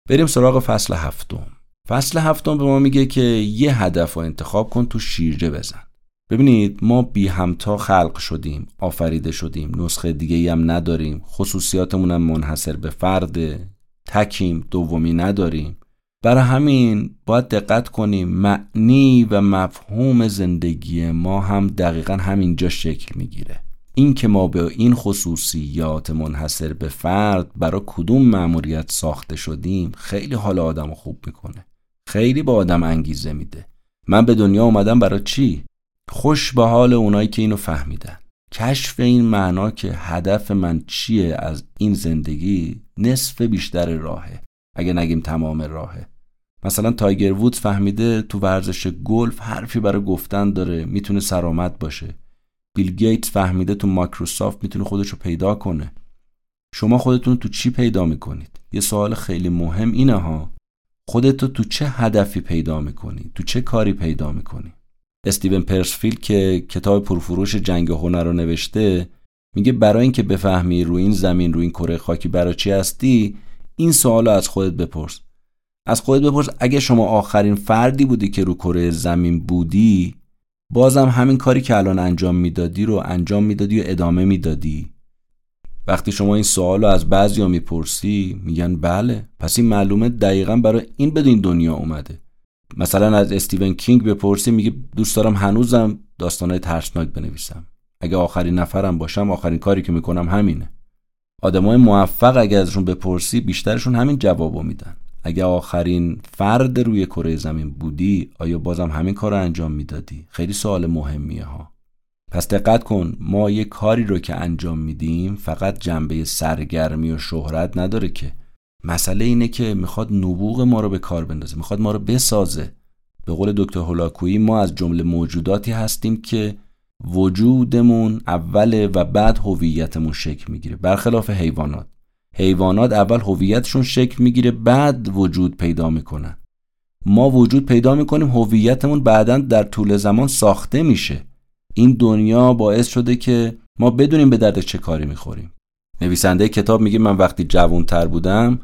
بریم سراغ فصل هفتم. فصل هفتم به ما میگه که یه هدف رو انتخاب کن تو شیرجه بزن. ببینید ما بی همتا خلق شدیم آفریده شدیم نسخه دیگه هم نداریم خصوصیاتمون هم منحصر به فرده. تکیم دومی نداریم. برای همین باید دقت کنیم معنی و مفهوم زندگی ما هم دقیقا همینجا شکل می‌گیره. این که ما به این خصوصیات منحصر به فرد برای کدوم مأموریت ساخته شدیم خیلی حال آدم خوب می‌کنه. خیلی به آدم انگیزه میده. من به دنیا اومدم برای چی؟ خوش به حال اونایی که اینو فهمیدن. کشف این معنا که هدف من چیه از این زندگی نصف بیشتر راهه اگه نگیم تمام راهه. مثلا تایگر وود فهمیده تو ورزش گلف حرفی برای گفتن داره می‌تونه سرآمد باشه. بیل گیت فهمیده تو مایکروسافت می‌تونه خودش رو پیدا کنه. شما خودتون تو چی پیدا می‌کنید؟ یه سوال خیلی مهم اینه ها. خودتو تو چه هدفی پیدا می‌کنی؟ تو چه کاری پیدا می‌کنی؟ استیون پرسفیلد که کتاب پرفروش جنگ هنر رو نوشته میگه برای اینکه بفهمی روی این زمین روی این کره خاکی برای چی هستی این سوال از خودت بپرس. از خودت بپرس اگه شما آخرین فردی بودی که رو کره زمین بودی بازم همین کاری که الان انجام می‌دادی رو انجام می‌دادی و ادامه می‌دادی. وقتی شما این سوال رو از بعضیا می‌پرسی میگن بله پس این معلومه دقیقا برای این بدین دنیا اومده. مثلا از استیون کینگ بپرسی میگه دوست دارم هنوزم داستانهای ترسناک بنویسم. اگه آخرین نفرم باشم آخرین کاری که می‌کنم همینه. آدمای موفق اگه ازشون بپرسی بیشترشون همین جوابو میدن. اگه آخرین فرد روی کره زمین بودی آیا بازم همین کار رو انجام می‌دادی؟ خیلی سوال مهمیه ها. پس دقت کن ما یه کاری رو که انجام میدیم فقط جنبه سرگرمی و شهرت نداره که. مسئله اینه که می‌خواد نبوغ ما رو به کار بندازه می‌خواد ما رو بسازه. به قول دکتر هولاکویی ما از جمله موجوداتی هستیم که وجودمون اوله و بعد هویتمون شکل می‌گیره. برخلاف حیوانات. حیوانات اول هویتشون شکل می‌گیره بعد وجود پیدا می‌کنن. ما وجود پیدا می‌کنیم هویتمون بعدا در طول زمان ساخته میشه. این دنیا باعث شده که ما بدونیم به درد چه کاری می‌خوریم. نویسنده کتاب میگه من وقتی جوانتر بودم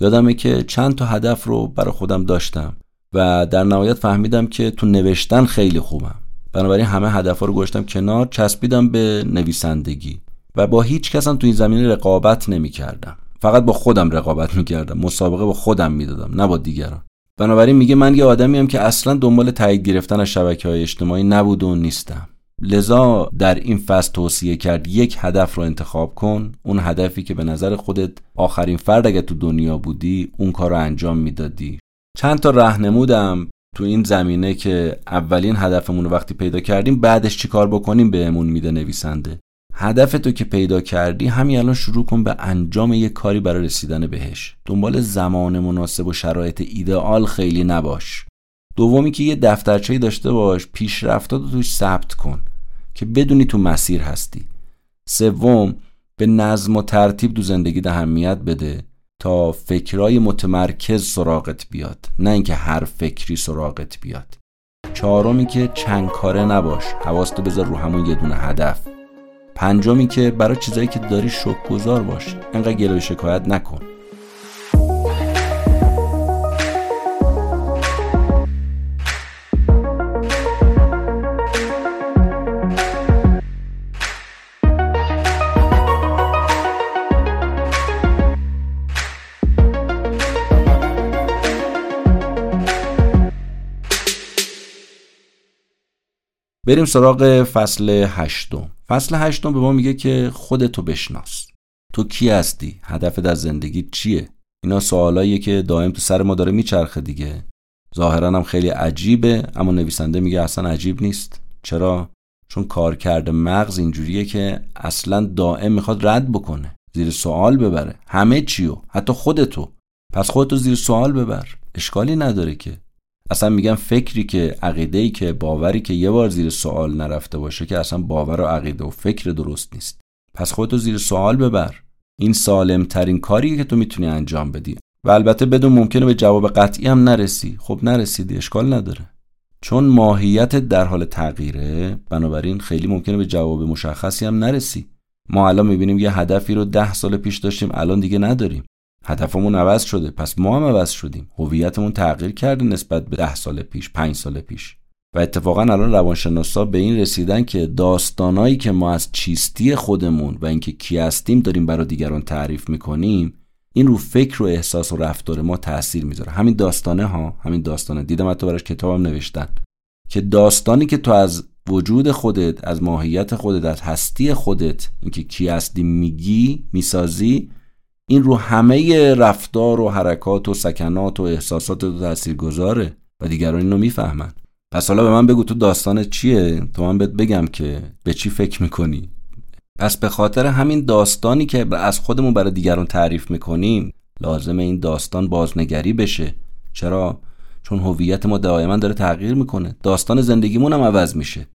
یادمه که چند تا هدف رو برای خودم داشتم و در نهایت فهمیدم که تو نوشتن خیلی خوبم. بنابراین همه هدفها رو گذاشتم کنار چسبیدم به نویسندگی و با هیچ کس هم تو این زمینه رقابت نمی کردم. فقط با خودم رقابت می کردم مسابقه با خودم می‌دادم نه با دیگران. بنابراین میگه من یه آدمی هم که اصلا دنبال تایید گرفتن از شبکه های اجتماعی نبود و نیستم. لذا در این فصل توصیه کرد یک هدف رو انتخاب کن اون هدفی که به نظر خودت آخرین فرد اگه تو دنیا بودی اون کار رو انجام می‌دادی. چند تا رهنمودم تو این زمینه که اولین هدفمون رو وقتی پیدا کردیم بعدش چی کار بکنیم بهمون میده نویسنده. هدف تو که پیدا کردی همین الان شروع کن به انجام یک کاری برای رسیدن بهش. دنبال زمان مناسب و شرایط ایدئال خیلی نباش. دومی که یه دفترچه داشته باش پیشرفتات رو توش ثبت کن. که بدونی تو مسیر هستی. سوم به نظم و ترتیب دو زندگی اهمیت بده تا فکرای متمرکز سراغت بیاد نه اینکه هر فکری سراغت بیاد. چهارمی که چند کاره نباش حواستو بذار رو همون یه دونه هدف. پنجمی که برای چیزایی که داری شک گذار باش انقدر گلوی شکایت نکن. بریم سراغ فصل هشتم. فصل هشتم به ما میگه که خودتو بشناس. تو کی هستی؟ هدفت از زندگی چیه؟ اینا سوالاییه که دائم تو سر ما داره میچرخه دیگه. ظاهرا هم خیلی عجیبه اما نویسنده میگه اصلا عجیب نیست. چرا؟ چون کار کرده مغز اینجوریه که اصلا دائم می‌خواد رد بکنه زیر سوال ببره. همه چیو؟ حتی خودتو. پس خودتو زیر سوال ببر. اشکالی نداره که. اصلا میگم فکری که عقیده ای که باوری که یه بار زیر سوال نرفته باشه که اصلا باور و عقیده و فکر درست نیست. پس خودتو زیر سوال ببر. این سالم ترین کاری که تو می‌تونی انجام بدی. و البته بدون ممکنه به جواب قطعی هم نرسی. خب نرسیدی اشکال نداره. چون ماهیت در حال تغییره بنابراین خیلی ممکنه به جواب مشخصی هم نرسی. ما الان می‌بینیم یه هدفی رو ده سال پیش داشتیم الان دیگه نداریم. هدفمون عوض شده. پس ما هم عوض شدیم. هویتمون تغییر کرده نسبت به ده سال پیش پنج سال پیش. و اتفاقا الان روانشناسا به این رسیدن که داستانایی که ما از چیستی خودمون و اینکه کی هستیم داریم برای دیگران تعریف می‌کنیم این رو فکر و احساس و رفتار ما تاثیر می‌ذاره. همین داستانه ها همین داستانه. دیدم حتی براش کتابم نوشتن. که داستانی که تو از وجود خودت از ماهیت خودت از هستی خودت اینکه کی هستی میگی می‌سازی این رو همه رفتار و حرکات و سکنات و احساسات تو تاثیر گذاره و دیگران اینو می‌فهمن. پس حالا به من بگو تو داستان چیه؟ تو من بهت بگم که به چی فکر می‌کنی؟ پس به خاطر همین داستانی که از خودمون برای دیگران تعریف می‌کنیم لازم این داستان بازنگری بشه. چرا؟ چون هویت ما دائما داره تغییر می‌کنه. داستان زندگیمون هم عوض میشه.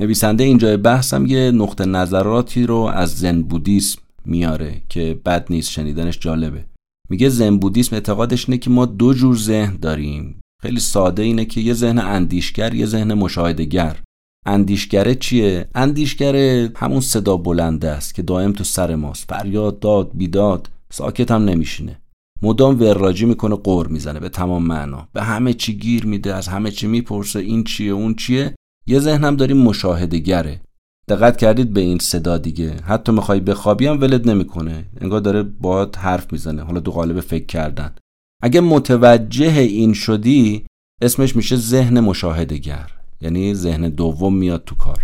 نویسنده اینجای بحثم یه نقطه نظراتی رو از زن بودیسم میاره که بد نیست شنیدنش جالبه. میگه زن بودیسم اعتقادش اینه که ما دو جور ذهن داریم. خیلی ساده اینه که یه ذهن اندیشگر یه ذهن مشاهدهگر. اندیشگره چیه؟ اندیشگره همون صدا بلنده است که دائم تو سر ماست. فریاد داد بیداد ساکت هم نمیشینه. مدام وراجی می‌کنه قور می‌زنه به تمام معنا. به همه چی گیر میده از همه چی می‌پرسه این چیه اون چیه؟ یه ذهنم داریم مشاهده گره دقت کردید به این صدا دیگه. حتی می‌خوای بخوابی هم ولد نمی‌کنه. انگار داره باهات حرف می‌زنه. حالا دو قالب فکر کردن. اگه متوجه این شدی اسمش میشه ذهن مشاهدگر یعنی ذهن دوم میاد تو کار.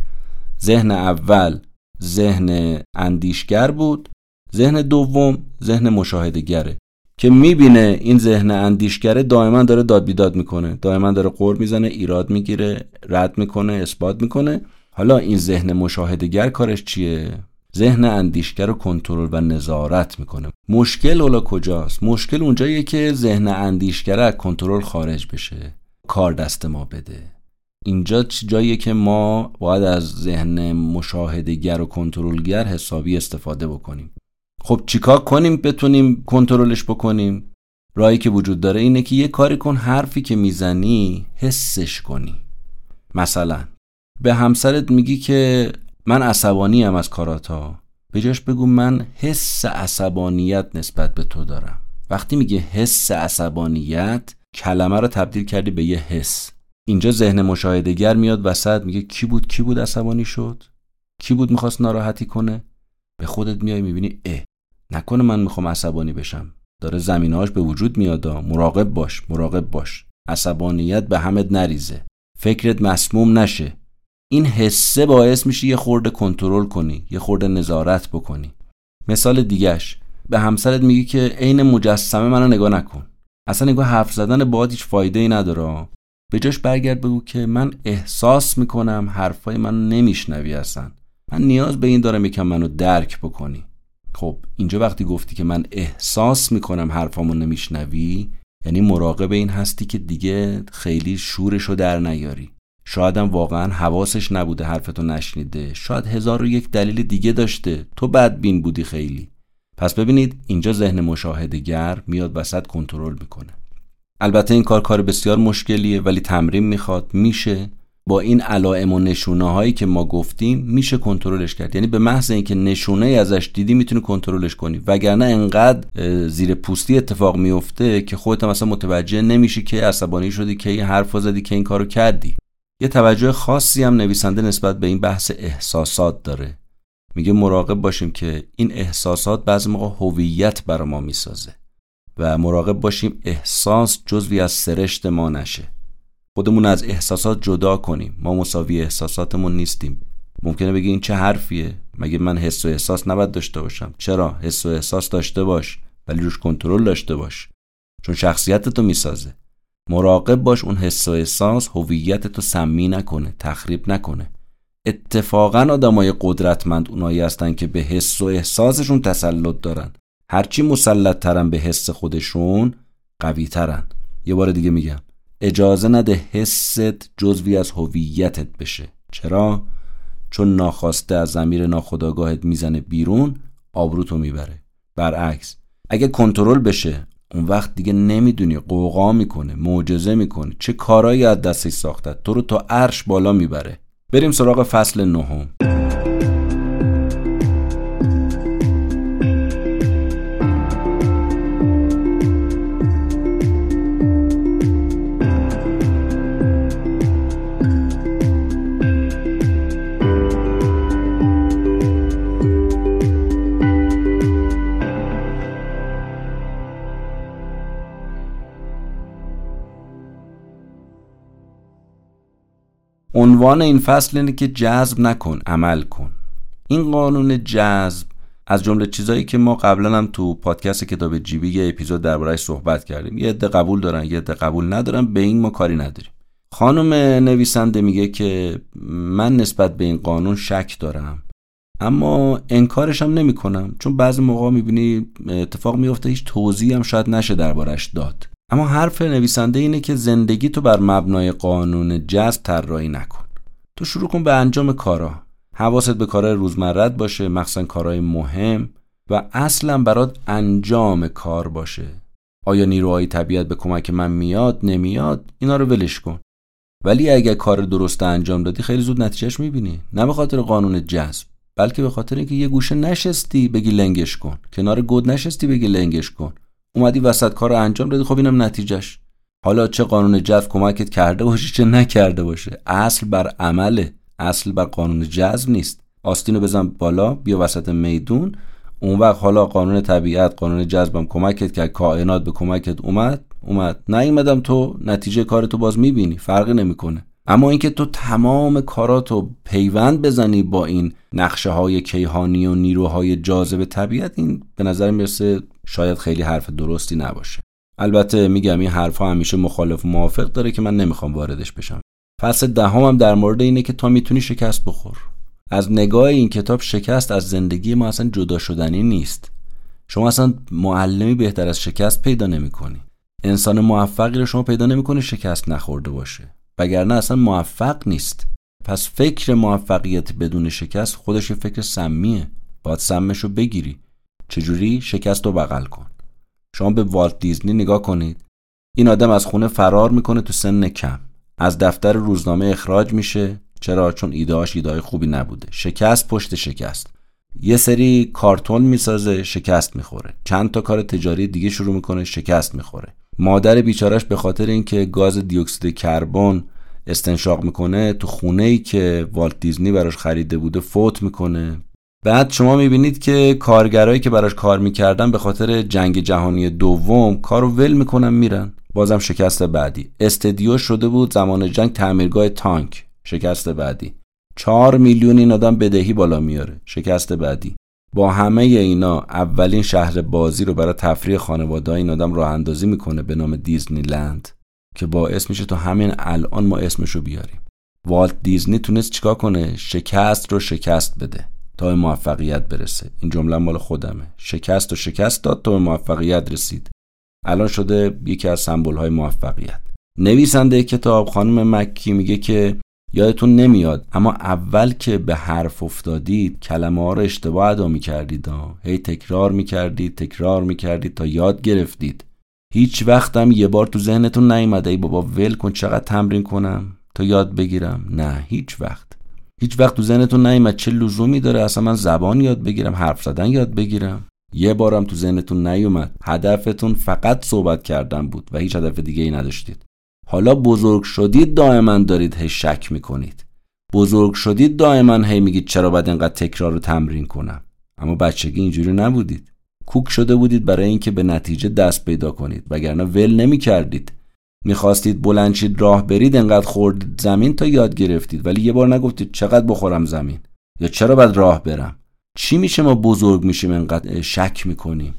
ذهن اول ذهن اندیشگر بود. ذهن دوم ذهن مشاهدگره که می‌بینه این ذهن اندیشگره دائما داره داد بیداد می‌کنه. دائما داره قور می‌زنه ایراد می‌گیره رد می‌کنه اثبات می‌کنه. حالا این ذهن مشاهدگر کارش چیه؟ ذهن اندیشگر رو کنترل و نظارت می‌کنه. مشکل اولا کجاست؟ مشکل اونجاییه که ذهن اندیشگر از کنترل خارج بشه. کار دست ما بده. اینجا جاییه که ما باید از ذهن مشاهدگر و کنترلگر حسابی استفاده بکنیم. خب چیکار کنیم بتونیم کنترلش بکنیم؟ راهی که وجود داره اینه که یه کاری کن حرفی که می‌زنی حسش کنی. مثلا به همسرت میگی که من عصبانی هم از کاراتا. به جاش بگو من حس عصبانیت نسبت به تو دارم. وقتی میگه حس عصبانیت کلمه رو تبدیل کردی به یه حس. اینجا ذهن مشاهدگر میاد وسط میگه کی بود کی بود عصبانی شد؟ کی بود می‌خواست ناراحتی کنه؟ به خودت میای می‌بینی اه نکنه من می‌خوام عصبانی بشم. داره زمینهاش به وجود میاد مراقب باش مراقب باش. عصبانیت به همت نریزه. فکرت مسموم نشه. این حسه باعث میشه یه خورده کنترل کنی یه خورده نظارت بکنی. مثال دیگهش به همسرت میگی که عین مجسمه منو نگاه نکن. اصلا نگاه حرف زدن باهات هیچ فایده ای نداره. به جاش برگرد بگو که من احساس می‌کنم حرفای منو نمیشنوی اصلا. من نیاز به این دارم یکم منو درک بکنی. خب اینجا وقتی گفتی که من احساس می‌کنم حرفامو نمیشنوی یعنی مراقب این هستی که دیگه خیلی شورشو در نیاری. شاید هم واقعا حواسش نبوده حرفتو نشنیده. شاید هزار و یک دلیل دیگه داشته. تو بدبین بودی خیلی. پس ببینید اینجا ذهن مشاهدهگر میاد وسط کنترل می‌کنه. البته این کار کار بسیار مشکلیه ولی تمرین می‌خواد. میشه. با این علائم و نشونه هایی که ما گفتیم میشه کنترلش کرد. یعنی به محض اینکه نشونه ازش دیدی می‌تونی کنترلش کنی. وگرنه انقدر زیر پوستی اتفاق میفته که خودت مثلا متوجه نمیشی که عصبانی شدی که این حرف زدی که این کارو کردی. یه توجه خاصی هم نویسنده نسبت به این بحث احساسات داره. میگه مراقب باشیم که این احساسات بعضی موقع هویت برا ما می‌سازه و مراقب باشیم احساس جزوی از سرشت ما نشه. خودمون از احساسات جدا کنیم. ما مساوی احساساتمون نیستیم. ممکنه بگی این چه حرفیه؟ مگه من حس و احساس نباید داشته باشم؟ چرا؟ حس و احساس داشته باش ولی روش کنترل داشته باش. چون شخصیت تو می‌سازه. مراقب باش اون حس و احساس هویت تو سمی نکنه تخریب نکنه. اتفاقا آدمای قدرتمند اونایی هستن که به حس و احساسشون تسلط دارن. هرچی مسلط ترن به حس خودشون قوی ترن یه بار دیگه میگم اجازه نده حست جزوی از هویتت بشه. چرا؟ چون ناخواسته از زمیر ناخداگاهت می‌زنه بیرون آبروتو می‌بره. برعکس اگه کنترل بشه اون وقت دیگه نمی‌دونی قوقا می‌کنه معجزه می‌کنه. چه کارایی از دستش ساخته؟ تو رو تا عرش بالا می‌بره. بریم سراغ فصل نهم. عنوان این فصل اینه که جذب نکن عمل کن. این قانون جذب از جمله چیزایی که ما قبلا هم تو پادکست کتاب جیبی یه اپیزود دربارهش صحبت کردیم. یه عده قبول دارن یه عده قبول ندارن به این ما کاری نداریم. خانم نویسنده میگه که من نسبت به این قانون شک دارم اما انکارش هم نمی کنم چون بعضی موقع می‌بینی اتفاق میفته هیچ توضیحی هم شاید نشه دربارش داد. اما حرف نویسنده اینه که زندگی تو بر مبنای قانون جذب طراحی نکن. تو شروع کن به انجام کارا. حواست به کارهای روزمرت باشه مخصوصا کارهای مهم و اصلا برات انجام کار باشه. آیا نیروهای طبیعت به کمک من میاد؟ نمیاد؟ اینا رو ولش کن. ولی اگر کار درست انجام دادی خیلی زود نتیجهش می‌بینی. نه به خاطر قانون جذب بلکه به خاطر اینکه یه گوشه نشستی بگی لنگش کن. کنار گود نشستی بگی لنگش کن. اومدی وسط کار انجام دادی. خب اینم نتیجهش. حالا چه قانون جذب کمکت کرده باشه چه نکرده باشه. اصل بر عمله. اصل بر قانون جذب نیست. آستینو بزن بالا بیا وسط میدون. اون وقت حالا قانون طبیعت قانون جذبم کمکت کرد. کائنات به کمکت اومد. اومد. نیومدم تو نتیجه کارتو باز می‌بینی. فرقی نمی‌کنه. اما اینکه تو تمام کاراتو پیوند بزنی با این نقشه های کیهانی و نیروهای جاذب طبیعت این به نظر می‌رسه شاید خیلی حرف درستی نباشه. البته میگم این حرف همیشه مخالف و موافق داره که من نمی‌خوام واردش بشم. فصل دهم هم در مورد اینه که تا می‌تونی شکست بخور. از نگاه این کتاب شکست از زندگی ما اصلا جدا شدنی نیست. شما اصلا معلمی بهتر از شکست پیدا نمی‌کنی. انسان موفقی رو شما پیدا نمی‌کنه شکست نخورده باشه. وگرنه اصلا موفق نیست. پس فکر موفقیت بدون شکست خودش یه فکر سمیه. باید سمش رو بگیری. چجوری؟ شکست رو بغل کن. شما به والت دیزنی نگاه کنید. این آدم از خونه فرار می‌کنه تو سن کم. از دفتر روزنامه اخراج میشه. چرا؟ چون ایدهاش ایده خوبی نبوده. شکست پشت شکست. یه سری کارتون می‌سازه شکست می‌خوره. چند تا کار تجاری دیگه شروع می‌کنه شکست می‌خوره. مادر بیچارش به خاطر اینکه گاز دیوکسید کربن استنشاق می‌کنه تو خونه ای که والت دیزنی براش خریده بوده فوت می‌کنه. بعد شما می‌بینید که کارگرایی که براش کار می‌کردن به خاطر جنگ جهانی دوم کارو ول می‌کنن میرن. بازم شکست بعدی. استدیو شده بود زمان جنگ تعمیرگاه تانک. شکست بعدی. چهار میلیون این آدم بدهی بالا میاره. شکست بعدی. با همه اینا اولین شهر بازی رو برای تفریح خانواده این آدم راه اندازی می‌کنه به نام دیزنی لند که باعث میشه تا همین الان ما اسمشو بیاریم. والت دیزنی تونست چیکار کنه؟ شکست رو شکست بده. تا به موفقیت برسه. این جمله مال خودمه. شکست و شکست داد تا به موفقیت رسید. الان شده یکی از سمبل های موفقیت. نویسنده کتاب خانم مکی میگه که یادتون نمیاد اما اول که به حرف افتادید کلمه ها رو اشتباه ادا می‌کردید. هی تکرار می‌کردید تکرار می‌کردید تا یاد گرفتید. هیچ وقتم یه بار تو ذهنتون نیومده ای بابا ول کن چقدر تمرین کنم تا یاد بگیرم. نه هیچ وقت. هیچ وقت تو ذهنتون نیومد چه لزومی داره؟ اصلا من زبان یاد بگیرم حرف زدن یاد بگیرم. یه بارم تو ذهنتون نیومد هدفتون فقط صحبت کردن بود و هیچ هدف دیگه ای نداشتید. حالا بزرگ شدید دائما دارید هی شک می‌کنید. بزرگ شدید دائما هی میگید چرا باید اینقدر تکرار رو تمرین کنم؟ اما بچگی اینجوری نبودید. کوک شده بودید برای اینکه به نتیجه دست پیدا کنید وگرنه ول نمی می‌خواستید بلنشید راه برید انقدر خوردید زمین تا یاد گرفتید. ولی یه بار نگفتید چقدر بخورم زمین؟ یا چرا باید راه برم؟ چی میشه ما بزرگ میشیم انقدر شک می‌کنیم؟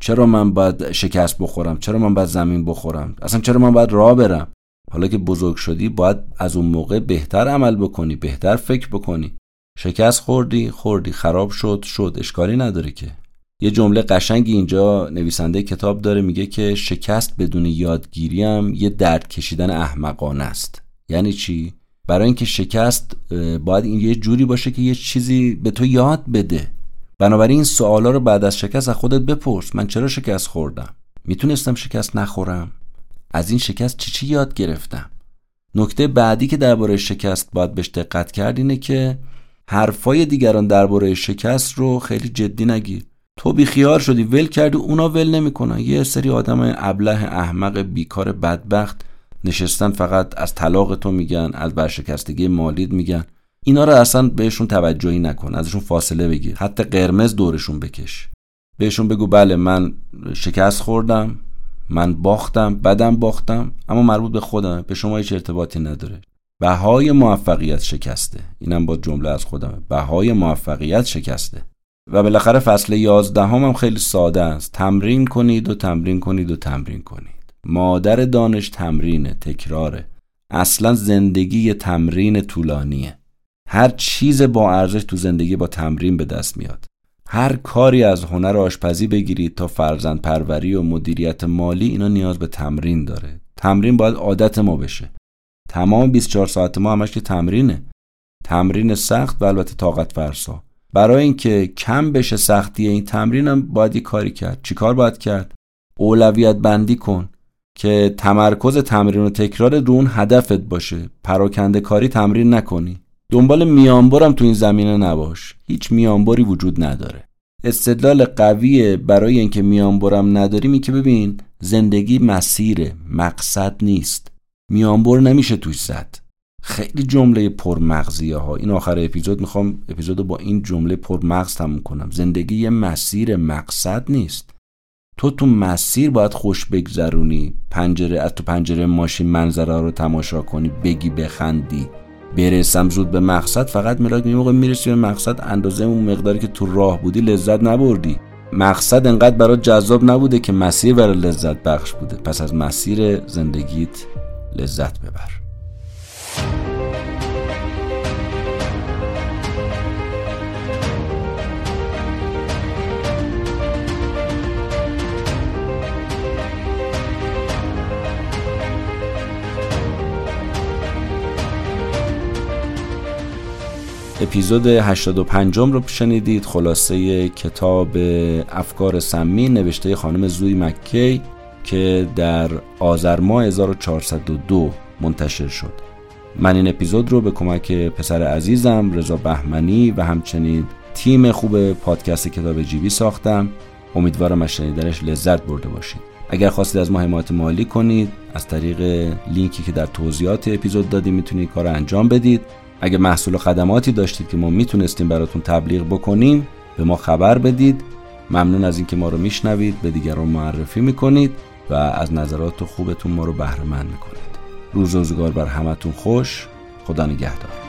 چرا من باید شکست بخورم؟ چرا من باید زمین بخورم؟ اصلا چرا من باید راه برم؟ حالا که بزرگ شدی باید از اون موقع بهتر عمل بکنی بهتر فکر بکنی. شکست خوردی خوردی خراب شد شد. اشکالی نداره که. یه جمله قشنگی اینجا نویسنده کتاب داره میگه که شکست بدون یادگیری هم یه درد کشیدن احمقانه است. یعنی چی؟ برای اینکه شکست باید این یه جوری باشه که یه چیزی به تو یاد بده. بنابراین این سوالا رو بعد از شکست از خودت بپرس. من چرا شکست خوردم؟ می‌تونستم شکست نخورم؟ از این شکست چی چی یاد گرفتم؟ نکته بعدی که درباره شکست باید بهش دقت کرد اینه که حرفای دیگران درباره شکست رو خیلی جدی نگیر. تو بیخیار شدی ول کردی اونا ول نمی‌کنن. یه سری آدم ابله احمق بیکار بدبخت نشستن فقط از طلاق تو میگن از برشکستگی مالید میگن. اینا رو اصلا بهشون توجهی نکن ازشون فاصله بگیر. حتی قرمز دورشون بکش. بهشون بگو بله من شکست خوردم من باختم بدم باختم اما مربوط به خودم به شما هیچ ارتباطی نداره. بهای موفقیت شکسته. اینم با جمله از خودمه. بهای موفقیت شکسته. و بالاخره فصل یازدهم هم خیلی ساده است. تمرین کنید و تمرین کنید و تمرین کنید. مادر دانش تمرینه تکراره. اصلا زندگی یه تمرین طولانیه. هر چیز با ارزش تو زندگی با تمرین به دست میاد. هر کاری از هنر آشپزی بگیرید تا فرزند پروری و مدیریت مالی اینا نیاز به تمرین داره. تمرین باید عادت ما بشه. تمام 24 ساعت ما همش که تمرینه. تمرین سخت و البته طاقت فرسا برای اینکه کم بشه سختی این تمرینم باید یه کاری کرد. چیکار باید کرد؟ اولویت بندی کن که تمرکز تمرین و تکرار رو اون هدفت باشه. پراکنده کاری تمرین نکنی. دنبال میانبرم تو این زمینه نباش. هیچ میانبری وجود نداره. استدلال قویه برای اینکه میانبرم نداریم که ببین زندگی مسیره مقصد نیست. میانبر نمیشه توش زد. خیلی جمله پرمغزیه ها این آخر اپیزود می‌خوام اپیزود با این جمله پرمغز تموم کنم. زندگی یه مسیر مقصد نیست. تو تو مسیر باید خوش بگذرونی. پنجره از تو پنجره ماشین منظره رو تماشا کنی. بگی بخندی. برسم زود به مقصد. فقط میراک یه موقع می‌رسی به مقصد اندازه اون مقداری که تو راه بودی لذت نبردی. مقصد انقدر برات جذاب نبوده که مسیر برای لذت بخش بوده. پس از مسیر زندگیت لذت ببر. اپیزود 85 رو شنیدید. خلاصه کتاب افکار سمی نوشته خانم زوی مکی که در آذر ماه 1402 منتشر شد. من این اپیزود رو به کمک پسر عزیزم رضا بهمنی و همچنین تیم خوب پادکست کتاب جیبی ساختم. امیدوارم از شنیدنش لذت برده باشید. اگر خواستید از ما حمایت مالی کنید از طریق لینکی که در توضیحات اپیزود دادیم می‌تونید کار انجام بدید. اگه محصول و خدماتی داشتید که ما می‌تونستیم براتون تبلیغ بکنیم به ما خبر بدید. ممنون از اینکه ما رو میشنوید به دیگران معرفی می‌کنید و از نظرات خوبتون ما رو بهره مند می‌کنید. روز روزگار بر همتون خوش. خدا نگهدار.